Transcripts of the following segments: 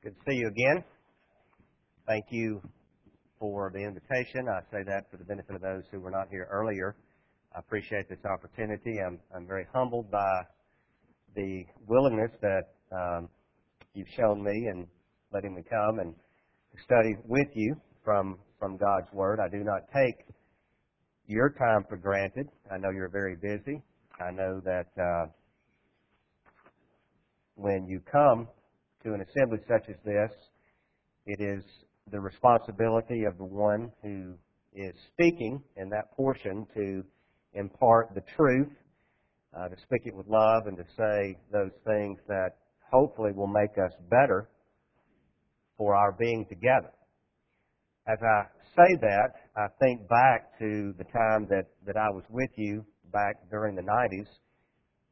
Good to see you again. Thank you for the invitation. I say that for the benefit of those who were not here earlier. I appreciate this opportunity. I'm, I'm very humbled by the willingness that um, you've shown me in letting me come and study with you from from God's Word. I do not take your time for granted. I know you're very busy. I know that uh, when you come to an assembly such as this, it is the responsibility of the one who is speaking in that portion to impart the truth, uh, to speak it with love, and to say those things that hopefully will make us better for our being together. As I say that, I think back to the time that, that I was with you back during the 90s,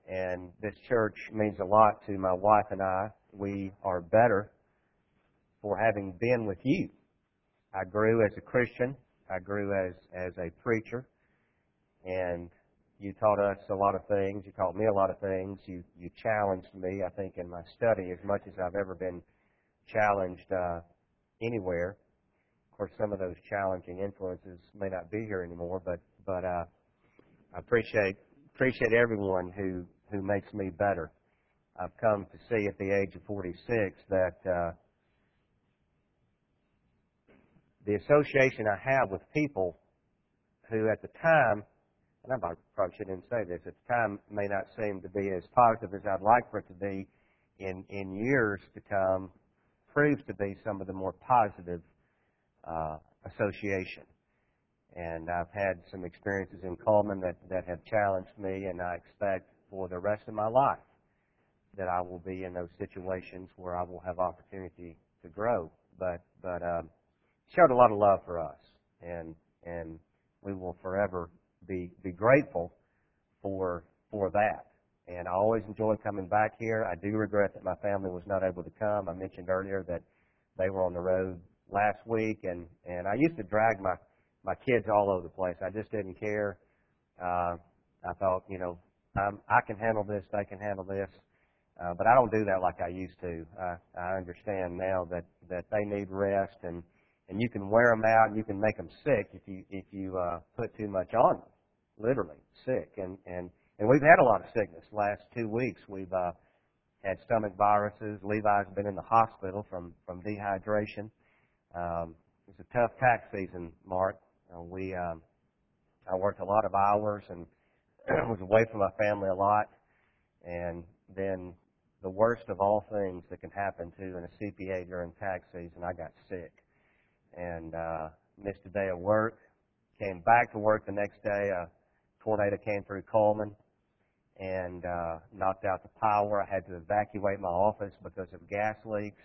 and this church means a lot to my wife and I. We are better for having been with you. I grew as a Christian. I grew as, as a preacher. And you taught us a lot of things. You taught me a lot of things. You, you challenged me, I think, in my study as much as I've ever been challenged uh, anywhere. Of course, some of those challenging influences may not be here anymore, but but uh, I appreciate appreciate everyone who who makes me better. I've come to see at the age of 46 that uh, the association I have with people who at the time, and I probably shouldn't say this, at the time may not seem to be as positive as I'd like for it to be, in, in years to come, proves to be some of the more positive uh, association. And I've had some experiences in Cullman that, that have challenged me, and I expect for the rest of my life that I will be in those situations where I will have opportunity to grow. But but um, showed a lot of love for us, and and we will forever be be grateful for for that. And I always enjoy coming back here. I do regret that my family was not able to come. I mentioned earlier that they were on the road last week, and and I used to drag my my kids all over the place. I just didn't care. Uh, I thought, you know, um, I can handle this, they can handle this. Uh, but I don't do that like I used to. I, I understand now that, that they need rest and, and you can wear them out and you can make them sick if you, if you, uh, put too much on them. Literally sick. And, and, and we've had a lot of sickness. Last two weeks we've, uh, had stomach viruses. Levi's been in the hospital from, from dehydration. Um, it's a tough tax season, Mark. Uh, we, um, I worked a lot of hours and was away from my family a lot, and then the worst of all things that can happen to an a CPA during tax season, I got sick and uh, missed a day of work. Came back to work the next day. A tornado came through Cullman and uh, knocked out the power. I had to evacuate my office because of gas leaks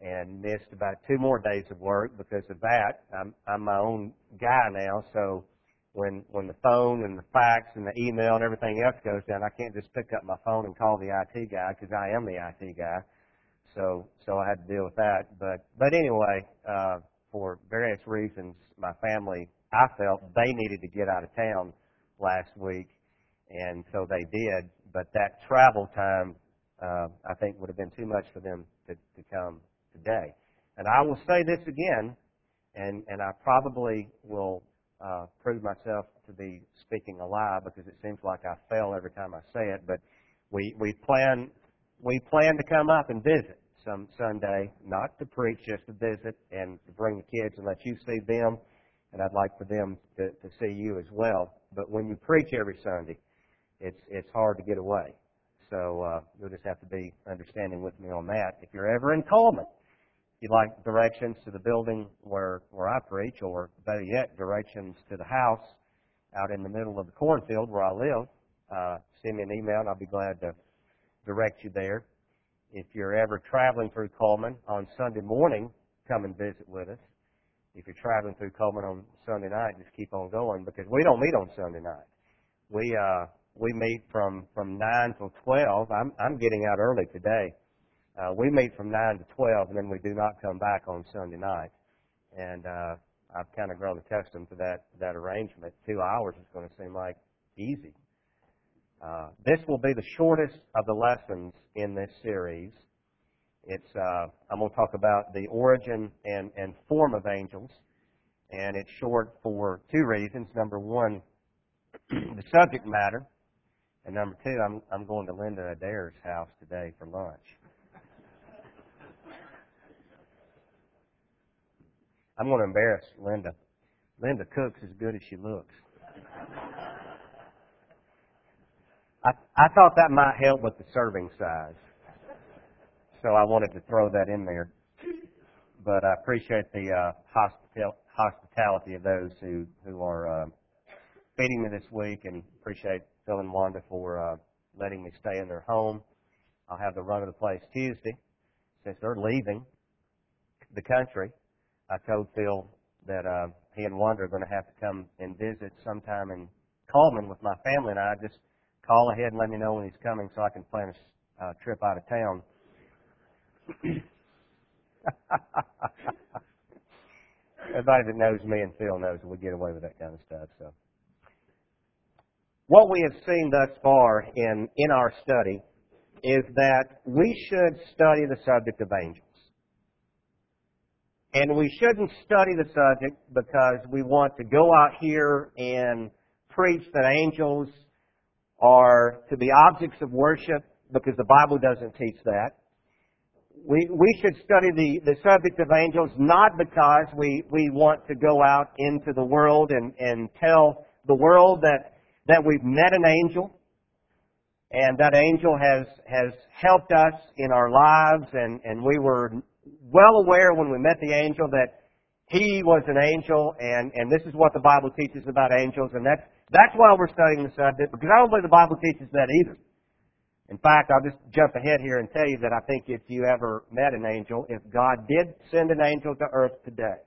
and missed about two more days of work because of that. I'm, I'm my own guy now, so when when the phone and the fax and the email and everything else goes down, I can't just pick up my phone and call the IT guy because I am the IT guy. So so I had to deal with that. But but anyway, uh, for various reasons, my family I felt they needed to get out of town last week, and so they did. But that travel time, uh, I think, would have been too much for them to, to come today. And I will say this again, and and I probably will uh, prove myself to be speaking a lie because it seems like I fail every time I say it. But we we plan we plan to come up and visit some Sunday, not to preach, just to visit and to bring the kids and let you see them. And I'd like for them to, to see you as well. But when you preach every Sunday, it's it's hard to get away. So uh, you'll just have to be understanding with me on that. If you're ever in Cullman, you'd like directions to the building where, where I preach, or better yet, directions to the house out in the middle of the cornfield where I live, uh, send me an email and I'll be glad to direct you there. If you're ever traveling through Cullman on Sunday morning, come and visit with us. If you're traveling through Cullman on Sunday night, just keep on going because we don't meet on Sunday night. We uh, we meet from from nine till twelve. I'm I'm getting out early today uh, we meet from 9 to 12, and then we do not come back on Sunday night. And uh, I've kind of grown accustomed to that, that arrangement. Two hours is going to seem like easy. Uh, this will be the shortest of the lessons in this series. It's uh, I'm going to talk about the origin and, and form of angels, and it's short for two reasons. Number one, the subject matter, and number two, I'm I'm going to Linda Adair's house today for lunch. I'm going to embarrass Linda. Linda cooks as good as she looks. I, I thought that might help with the serving size. So I wanted to throw that in there. But I appreciate the uh, hospital, hospitality of those who, who are uh, feeding me this week and appreciate Phil and Wanda for uh, letting me stay in their home. I'll have the run of the place Tuesday since they're leaving the country. I told Phil that uh, he and Wanda are going to have to come and visit sometime in Cullman with my family, and I just call ahead and let me know when he's coming so I can plan a uh, trip out of town. Everybody that knows me and Phil knows that we get away with that kind of stuff. So, what we have seen thus far in in our study is that we should study the subject of angels. And we shouldn't study the subject because we want to go out here and preach that angels are to be objects of worship because the Bible doesn't teach that. We, we should study the, the subject of angels not because we, we want to go out into the world and, and tell the world that, that we've met an angel and that angel has, has helped us in our lives and, and we were well aware when we met the angel that he was an angel, and, and this is what the Bible teaches about angels, and that's, that's why we're studying the subject, because I don't believe the Bible teaches that either. In fact, I'll just jump ahead here and tell you that I think if you ever met an angel, if God did send an angel to earth today,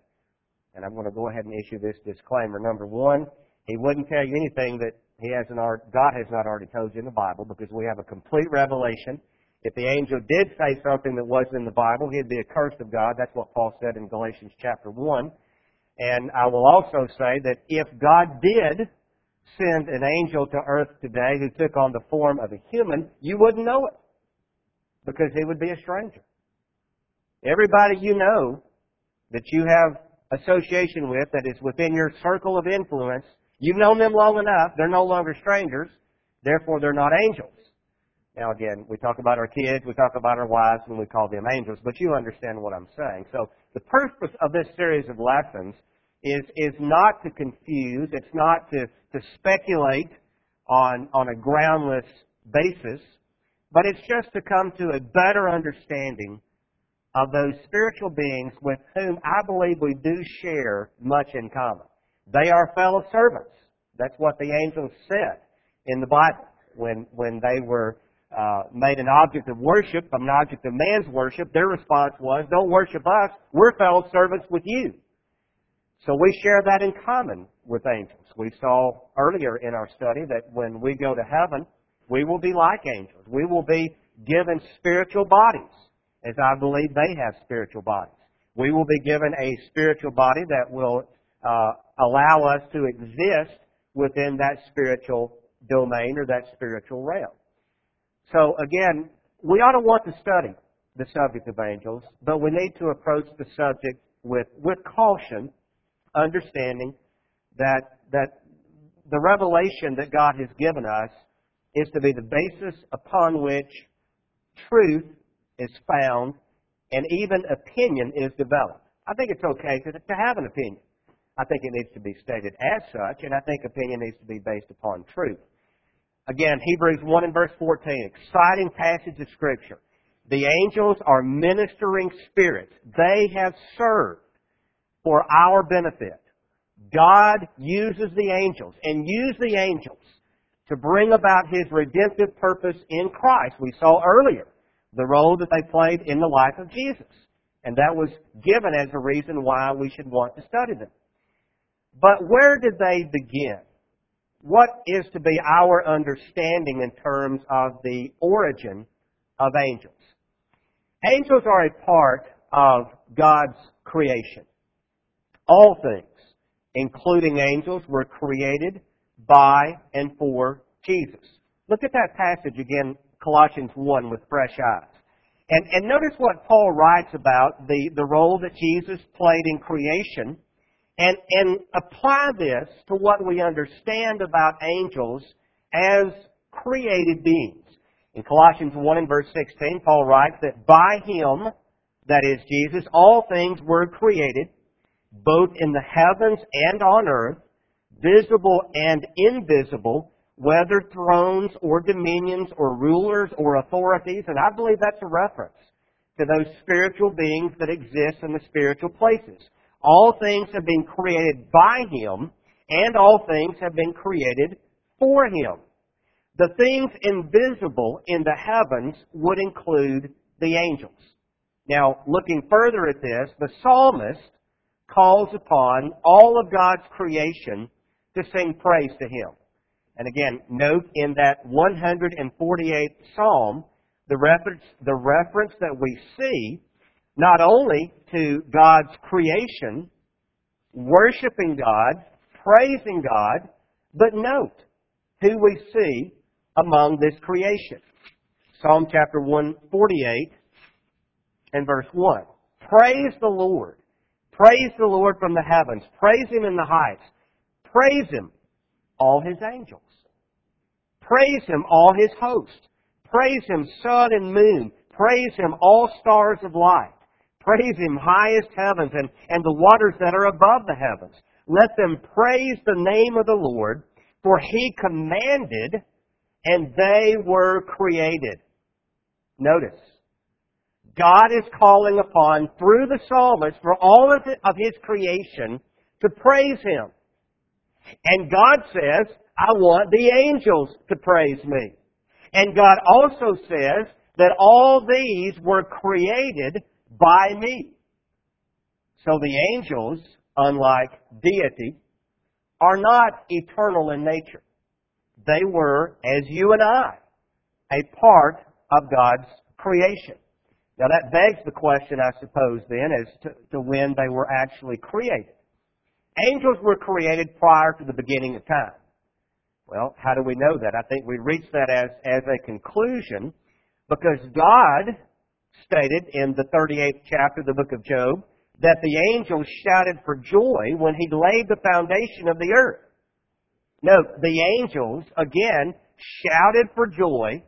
and I'm going to go ahead and issue this disclaimer. Number one, he wouldn't tell you anything that he hasn't God has not already told you in the Bible because we have a complete revelation if the angel did say something that wasn't in the Bible, he'd be accursed of God. That's what Paul said in Galatians chapter 1. And I will also say that if God did send an angel to earth today who took on the form of a human, you wouldn't know it because he would be a stranger. Everybody you know that you have association with that is within your circle of influence, you've known them long enough, they're no longer strangers, therefore they're not angels. Now again, we talk about our kids, we talk about our wives, and we call them angels, but you understand what I'm saying. So the purpose of this series of lessons is, is not to confuse, it's not to, to speculate on, on a groundless basis, but it's just to come to a better understanding of those spiritual beings with whom I believe we do share much in common. They are fellow servants. That's what the angels said in the Bible when, when they were uh, made an object of worship, an object of man's worship, their response was, don't worship us, we're fellow servants with you. So we share that in common with angels. We saw earlier in our study that when we go to heaven, we will be like angels. We will be given spiritual bodies, as I believe they have spiritual bodies. We will be given a spiritual body that will uh, allow us to exist within that spiritual domain or that spiritual realm. So again, we ought to want to study the subject of angels, but we need to approach the subject with, with caution, understanding that, that the revelation that God has given us is to be the basis upon which truth is found and even opinion is developed. I think it's okay to, to have an opinion. I think it needs to be stated as such, and I think opinion needs to be based upon truth. Again, Hebrews 1 and verse 14, exciting passage of Scripture. The angels are ministering spirits. They have served for our benefit. God uses the angels and used the angels to bring about His redemptive purpose in Christ. We saw earlier the role that they played in the life of Jesus. And that was given as a reason why we should want to study them. But where did they begin? What is to be our understanding in terms of the origin of angels? Angels are a part of God's creation. All things, including angels, were created by and for Jesus. Look at that passage again, Colossians 1 with fresh eyes. And, and notice what Paul writes about the, the role that Jesus played in creation and, and apply this to what we understand about angels as created beings. In Colossians 1 and verse 16, Paul writes that by him, that is Jesus, all things were created, both in the heavens and on earth, visible and invisible, whether thrones or dominions or rulers or authorities, and I believe that's a reference to those spiritual beings that exist in the spiritual places. All things have been created by Him, and all things have been created for Him. The things invisible in the heavens would include the angels. Now, looking further at this, the psalmist calls upon all of God's creation to sing praise to Him. And again, note in that 148th Psalm, the reference, the reference that we see not only to God's creation, worshiping God, praising God, but note who we see among this creation. Psalm chapter 148 and verse 1. Praise the Lord. Praise the Lord from the heavens. Praise Him in the heights. Praise Him, all His angels. Praise Him, all His hosts. Praise Him, sun and moon. Praise Him, all stars of light. Praise Him, highest heavens and, and the waters that are above the heavens. Let them praise the name of the Lord, for He commanded and they were created. Notice, God is calling upon, through the psalmist, for all of his creation to praise Him. And God says, I want the angels to praise me. And God also says that all these were created by me. So the angels, unlike deity, are not eternal in nature. They were, as you and I, a part of God's creation. Now that begs the question, I suppose, then, as to, to when they were actually created. Angels were created prior to the beginning of time. Well, how do we know that? I think we reach that as, as a conclusion because God stated in the 38th chapter of the book of Job that the angels shouted for joy when he laid the foundation of the earth. Note, the angels, again, shouted for joy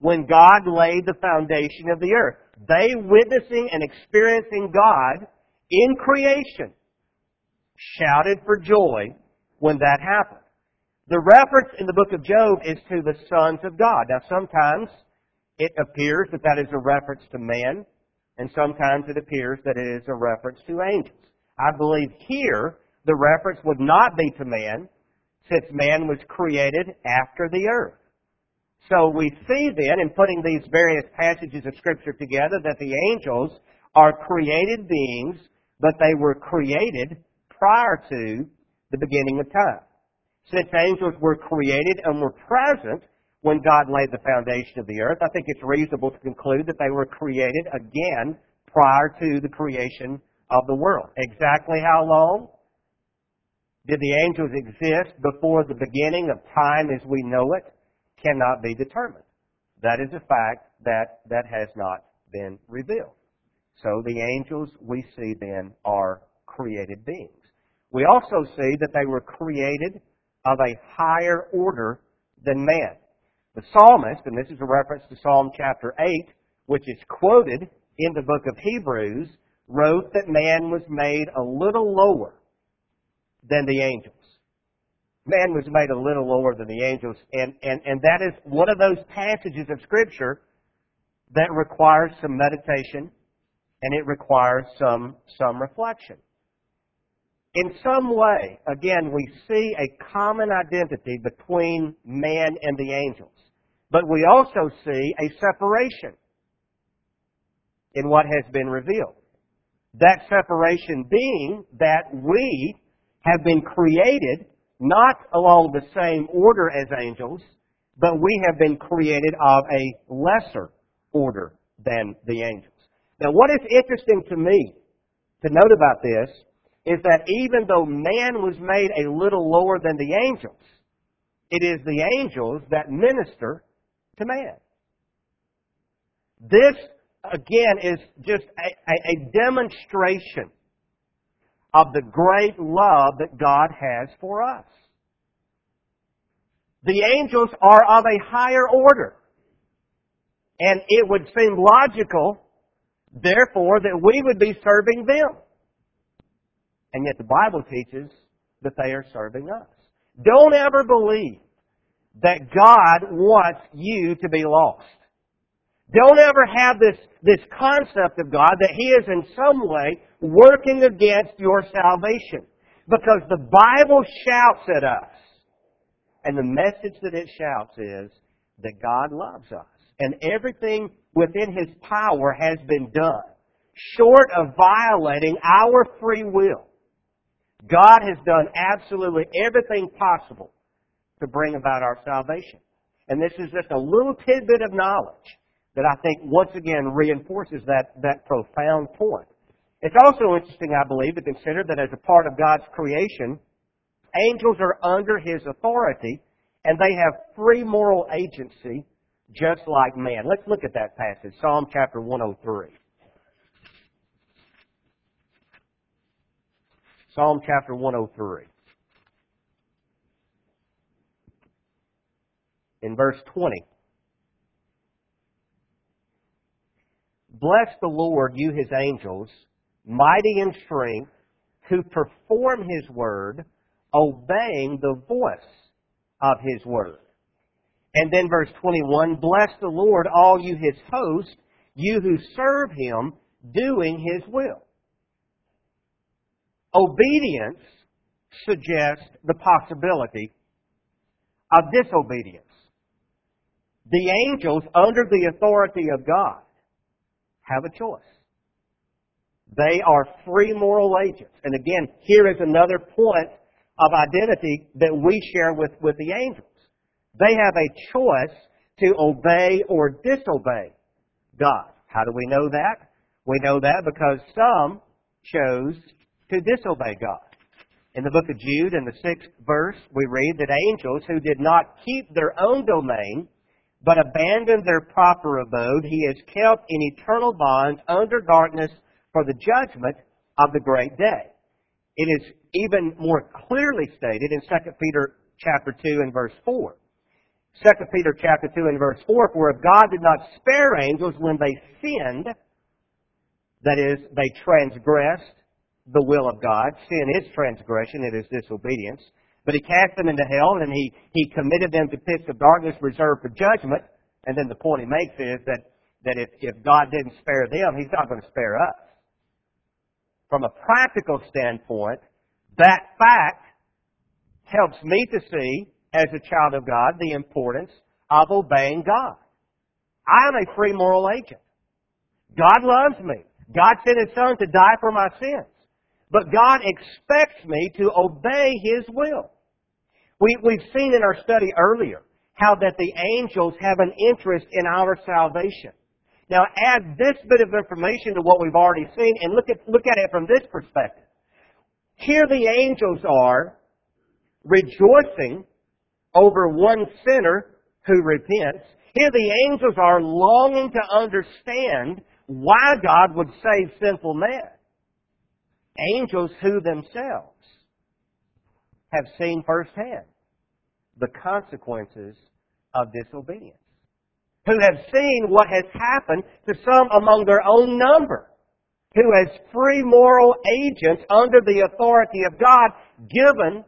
when God laid the foundation of the earth. They witnessing and experiencing God in creation shouted for joy when that happened. The reference in the book of Job is to the sons of God. Now sometimes it appears that that is a reference to man, and sometimes it appears that it is a reference to angels. I believe here the reference would not be to man, since man was created after the earth. So we see then, in putting these various passages of Scripture together, that the angels are created beings, but they were created prior to the beginning of time. Since angels were created and were present when God laid the foundation of the earth, I think it's reasonable to conclude that they were created again prior to the creation of the world. Exactly how long? Did the angels exist before the beginning of time as we know it? Cannot be determined. That is a fact that, that has not been revealed. So the angels we see then are created beings. We also see that they were created of a higher order than man. The psalmist, and this is a reference to Psalm chapter 8, which is quoted in the book of Hebrews, wrote that man was made a little lower than the angels. Man was made a little lower than the angels, and, and, and that is one of those passages of Scripture that requires some meditation and it requires some, some reflection. In some way, again, we see a common identity between man and the angels. But we also see a separation in what has been revealed. That separation being that we have been created not along the same order as angels, but we have been created of a lesser order than the angels. Now what is interesting to me to note about this is that even though man was made a little lower than the angels, it is the angels that minister to man. This again, is just a, a, a demonstration of the great love that God has for us. The angels are of a higher order. And it would seem logical, therefore, that we would be serving them. And yet the Bible teaches that they are serving us. Don't ever believe that God wants you to be lost. Don't ever have this, this concept of God that He is in some way working against your salvation. Because the Bible shouts at us. And the message that it shouts is that God loves us. And everything within His power has been done, short of violating our free will. God has done absolutely everything possible to bring about our salvation. And this is just a little tidbit of knowledge that I think once again reinforces that, that profound point. It's also interesting, I believe, to consider that as a part of God's creation, angels are under His authority and they have free moral agency just like man. Let's look at that passage, Psalm chapter 103. Psalm chapter 103. In verse 20. Bless the Lord, you his angels, mighty in strength, who perform his word, obeying the voice of his word. And then verse 21, bless the Lord, all you his hosts, you who serve him, doing his will. Obedience suggests the possibility of disobedience. The angels, under the authority of God, have a choice. They are free moral agents. And again, here is another point of identity that we share with, with the angels. They have a choice to obey or disobey God. How do we know that? We know that because some chose to disobey God. In the book of Jude, in the sixth verse, we read that angels who did not keep their own domain, but abandoned their proper abode, he is kept in eternal bonds under darkness for the judgment of the great day. It is even more clearly stated in 2 Peter chapter 2 and verse 4. 2 Peter chapter 2 and verse 4, for if God did not spare angels when they sinned, that is, they transgressed the will of God. Sin is transgression, it is disobedience. But he cast them into hell and he, he committed them to pits of darkness reserved for judgment. And then the point he makes is that, that if, if God didn't spare them, he's not going to spare us. From a practical standpoint, that fact helps me to see, as a child of God, the importance of obeying God. I am a free moral agent. God loves me. God sent His Son to die for my sins. But God expects me to obey His will. We, we've seen in our study earlier how that the angels have an interest in our salvation. Now add this bit of information to what we've already seen and look at, look at it from this perspective. Here the angels are rejoicing over one sinner who repents. Here the angels are longing to understand why God would save sinful men angels who themselves have seen firsthand the consequences of disobedience, who have seen what has happened to some among their own number, who as free moral agents under the authority of God, given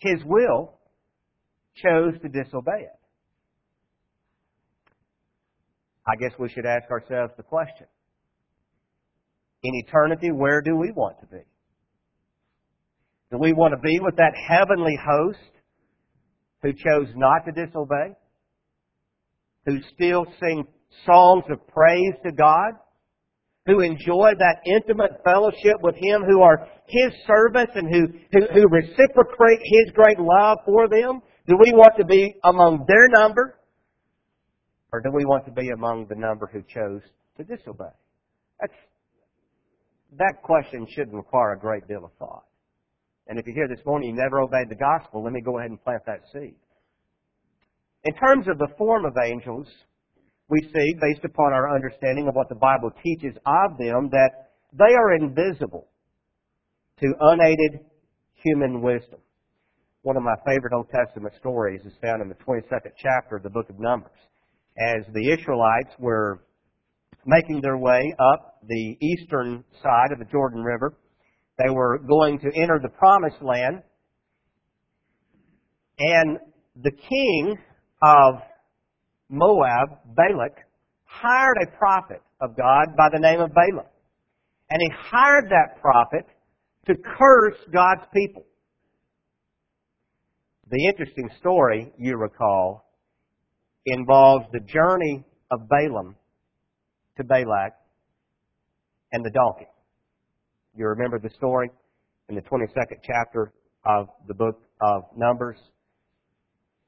His will, chose to disobey it. I guess we should ask ourselves the question in eternity, where do we want to be? Do we want to be with that heavenly host who chose not to disobey? Who still sing songs of praise to God? Who enjoy that intimate fellowship with Him, who are His servants and who, who, who reciprocate His great love for them? Do we want to be among their number? Or do we want to be among the number who chose to disobey? That's that question shouldn't require a great deal of thought. And if you're here this morning, you never obeyed the gospel, let me go ahead and plant that seed. In terms of the form of angels, we see, based upon our understanding of what the Bible teaches of them, that they are invisible to unaided human wisdom. One of my favorite Old Testament stories is found in the 22nd chapter of the book of Numbers. As the Israelites were making their way up the eastern side of the Jordan River, they were going to enter the promised land, and the king of Moab, Balak, hired a prophet of God by the name of Balaam. And he hired that prophet to curse God's people. The interesting story, you recall, involves the journey of Balaam to Balak and the donkey. You remember the story in the 22nd chapter of the book of Numbers?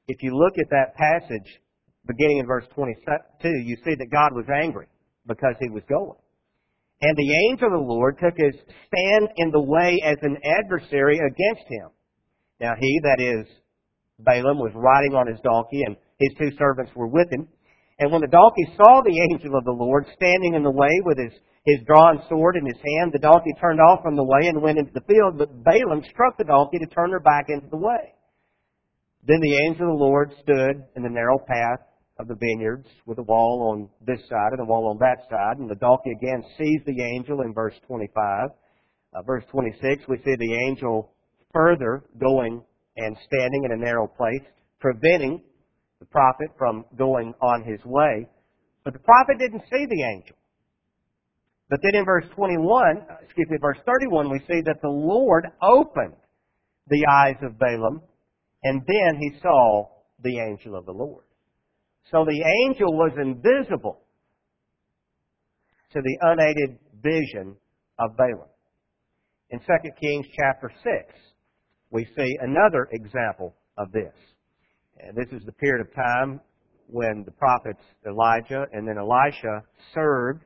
If you look at that passage, beginning in verse 22, you see that God was angry because he was going. And the angel of the Lord took his stand in the way as an adversary against him. Now he, that is, Balaam, was riding on his donkey, and his two servants were with him. And when the donkey saw the angel of the Lord standing in the way with his, his drawn sword in his hand, the donkey turned off from the way and went into the field, but Balaam struck the donkey to turn her back into the way. Then the angel of the Lord stood in the narrow path of the vineyards with a wall on this side and a wall on that side. And the donkey again sees the angel in verse 25. Uh, verse 26, we see the angel further going and standing in a narrow place, preventing the prophet from going on his way. But the prophet didn't see the angel. But then in verse 21, uh, excuse me, verse 31, we see that the Lord opened the eyes of Balaam, and then he saw the angel of the Lord. So the angel was invisible to the unaided vision of Balaam. In 2 Kings chapter 6, we see another example of this. And this is the period of time when the prophets Elijah and then Elisha served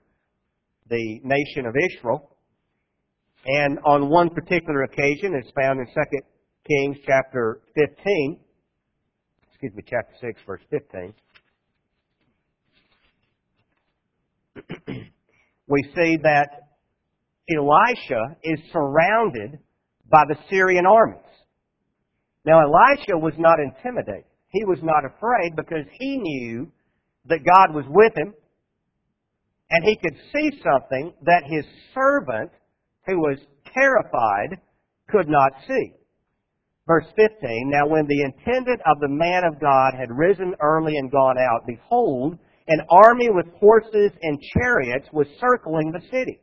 the nation of Israel. And on one particular occasion, it's found in 2 Kings chapter 15, excuse me, chapter 6, verse 15. we see that Elisha is surrounded by the Syrian armies. Now, Elisha was not intimidated. He was not afraid because he knew that God was with him and he could see something that his servant, who was terrified, could not see. Verse 15, Now when the intendant of the man of God had risen early and gone out, behold, an army with horses and chariots was circling the city.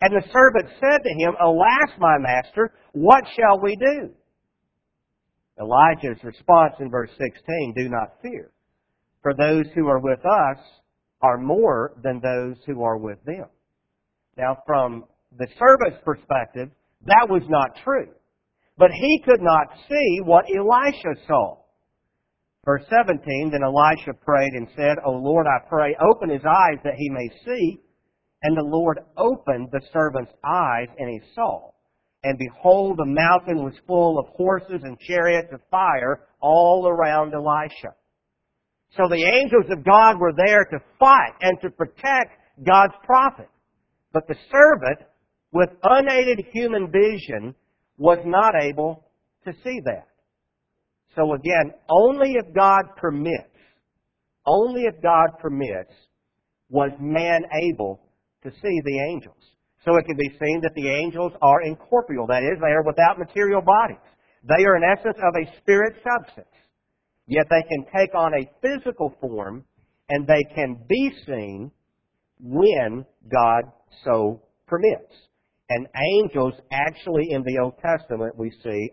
And the servant said to him, Alas, my master, what shall we do? Elijah's response in verse 16, Do not fear, for those who are with us are more than those who are with them. Now, from the servant's perspective, that was not true. But he could not see what Elisha saw. Verse 17, then Elisha prayed and said, O Lord, I pray, open his eyes that he may see. And the Lord opened the servant's eyes, and he saw. And behold, the mountain was full of horses and chariots of fire all around Elisha. So the angels of God were there to fight and to protect God's prophet. But the servant, with unaided human vision, was not able to see that. So again, only if God permits, only if God permits, was man able to see the angels. So it can be seen that the angels are incorporeal. That is, they are without material bodies. They are in essence of a spirit substance. Yet they can take on a physical form and they can be seen when God so permits. And angels actually in the Old Testament we see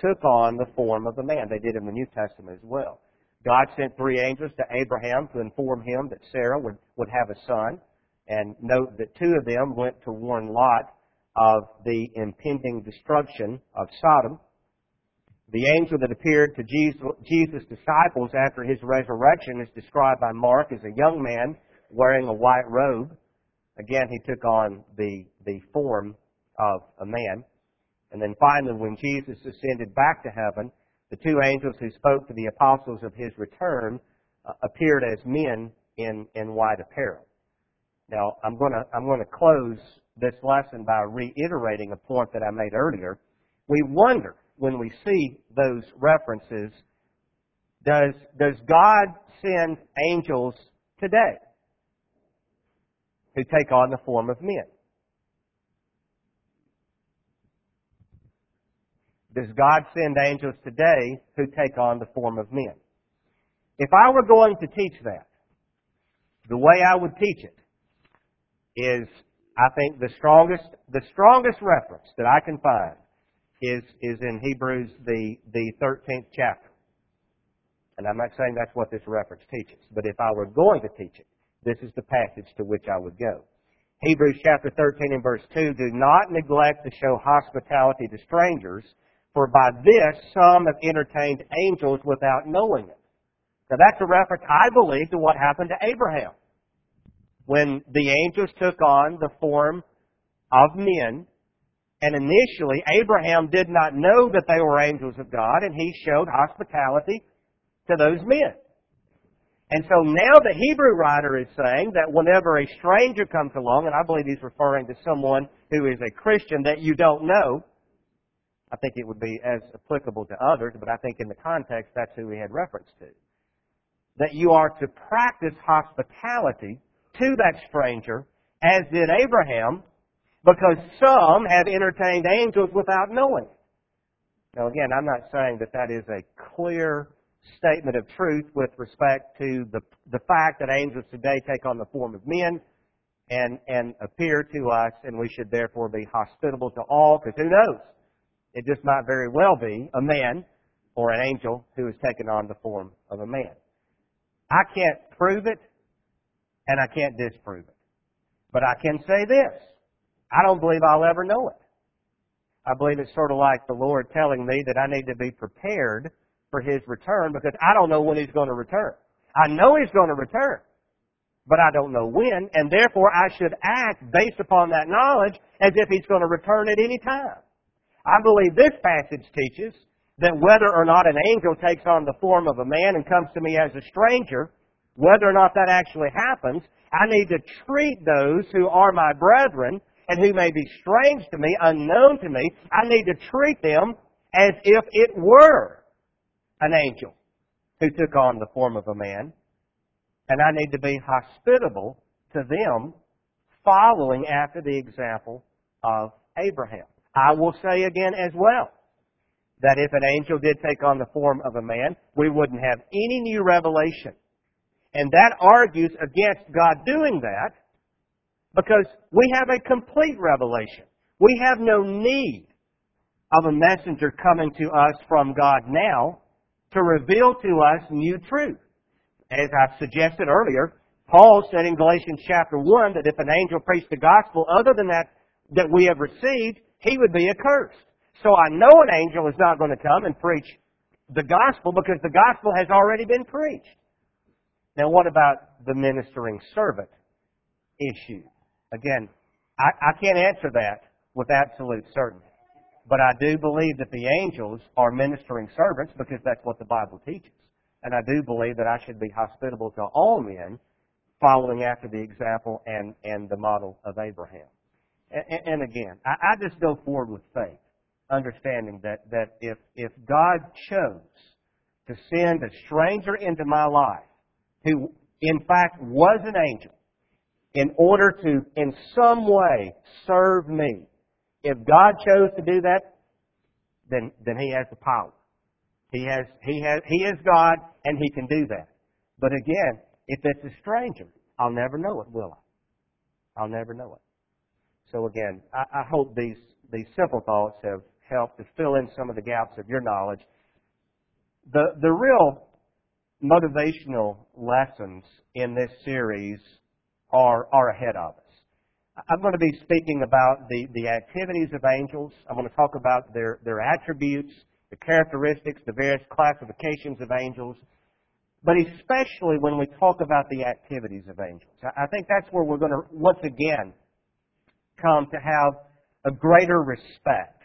took on the form of a man. They did in the New Testament as well. God sent three angels to Abraham to inform him that Sarah would, would have a son. And note that two of them went to warn Lot of the impending destruction of Sodom. The angel that appeared to Jesus' disciples after his resurrection is described by Mark as a young man wearing a white robe. Again, he took on the, the form of a man. And then finally, when Jesus ascended back to heaven, the two angels who spoke to the apostles of his return uh, appeared as men in, in white apparel. Now, I'm going to I'm going to close this lesson by reiterating a point that I made earlier. We wonder when we see those references, does, does God send angels today who take on the form of men? Does God send angels today who take on the form of men? If I were going to teach that, the way I would teach it is, I think, the strongest, the strongest reference that I can find is, is in Hebrews, the, the 13th chapter. And I'm not saying that's what this reference teaches, but if I were going to teach it, this is the passage to which I would go. Hebrews chapter 13 and verse 2, do not neglect to show hospitality to strangers, for by this some have entertained angels without knowing it. Now that's a reference, I believe, to what happened to Abraham. When the angels took on the form of men, and initially Abraham did not know that they were angels of God, and he showed hospitality to those men. And so now the Hebrew writer is saying that whenever a stranger comes along, and I believe he's referring to someone who is a Christian that you don't know, I think it would be as applicable to others, but I think in the context that's who he had reference to that you are to practice hospitality to that stranger, as did Abraham, because some have entertained angels without knowing. Now again, I'm not saying that that is a clear statement of truth with respect to the, the fact that angels today take on the form of men and, and appear to us, and we should therefore be hospitable to all, because who knows? It just might very well be a man or an angel who has taken on the form of a man. I can't prove it, and I can't disprove it. But I can say this. I don't believe I'll ever know it. I believe it's sort of like the Lord telling me that I need to be prepared for His return because I don't know when He's going to return. I know He's going to return, but I don't know when, and therefore I should act based upon that knowledge as if He's going to return at any time. I believe this passage teaches that whether or not an angel takes on the form of a man and comes to me as a stranger, whether or not that actually happens, I need to treat those who are my brethren and who may be strange to me, unknown to me, I need to treat them as if it were an angel who took on the form of a man. And I need to be hospitable to them following after the example of Abraham. I will say again as well, that if an angel did take on the form of a man, we wouldn't have any new revelation. And that argues against God doing that because we have a complete revelation. We have no need of a messenger coming to us from God now to reveal to us new truth. As I suggested earlier, Paul said in Galatians chapter 1 that if an angel preached the gospel other than that that we have received, he would be accursed. So I know an angel is not going to come and preach the gospel because the gospel has already been preached. Now, what about the ministering servant issue? Again, I, I can't answer that with absolute certainty. But I do believe that the angels are ministering servants because that's what the Bible teaches. And I do believe that I should be hospitable to all men following after the example and, and the model of Abraham. And, and again, I, I just go forward with faith understanding that, that if, if God chose to send a stranger into my life who in fact was an angel in order to in some way serve me, if God chose to do that, then, then He has the power. He has, he has, He is God and He can do that. But again, if it's a stranger, I'll never know it, will I? I'll never know it. So again, I, I hope these, these simple thoughts have helped to fill in some of the gaps of your knowledge. The, the real motivational lessons in this series are, are ahead of us. I'm going to be speaking about the, the activities of angels. I'm going to talk about their, their attributes, the characteristics, the various classifications of angels, but especially when we talk about the activities of angels. I think that's where we're going to once again come to have a greater respect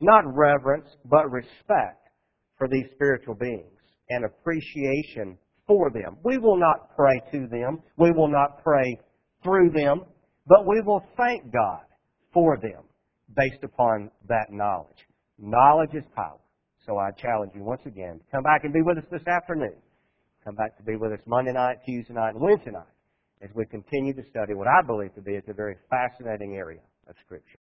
not reverence, but respect for these spiritual beings and appreciation for them. We will not pray to them. We will not pray through them, but we will thank God for them based upon that knowledge. Knowledge is power. So I challenge you once again to come back and be with us this afternoon. Come back to be with us Monday night, Tuesday night, and Wednesday night as we continue to study what I believe to be a very fascinating area of Scripture.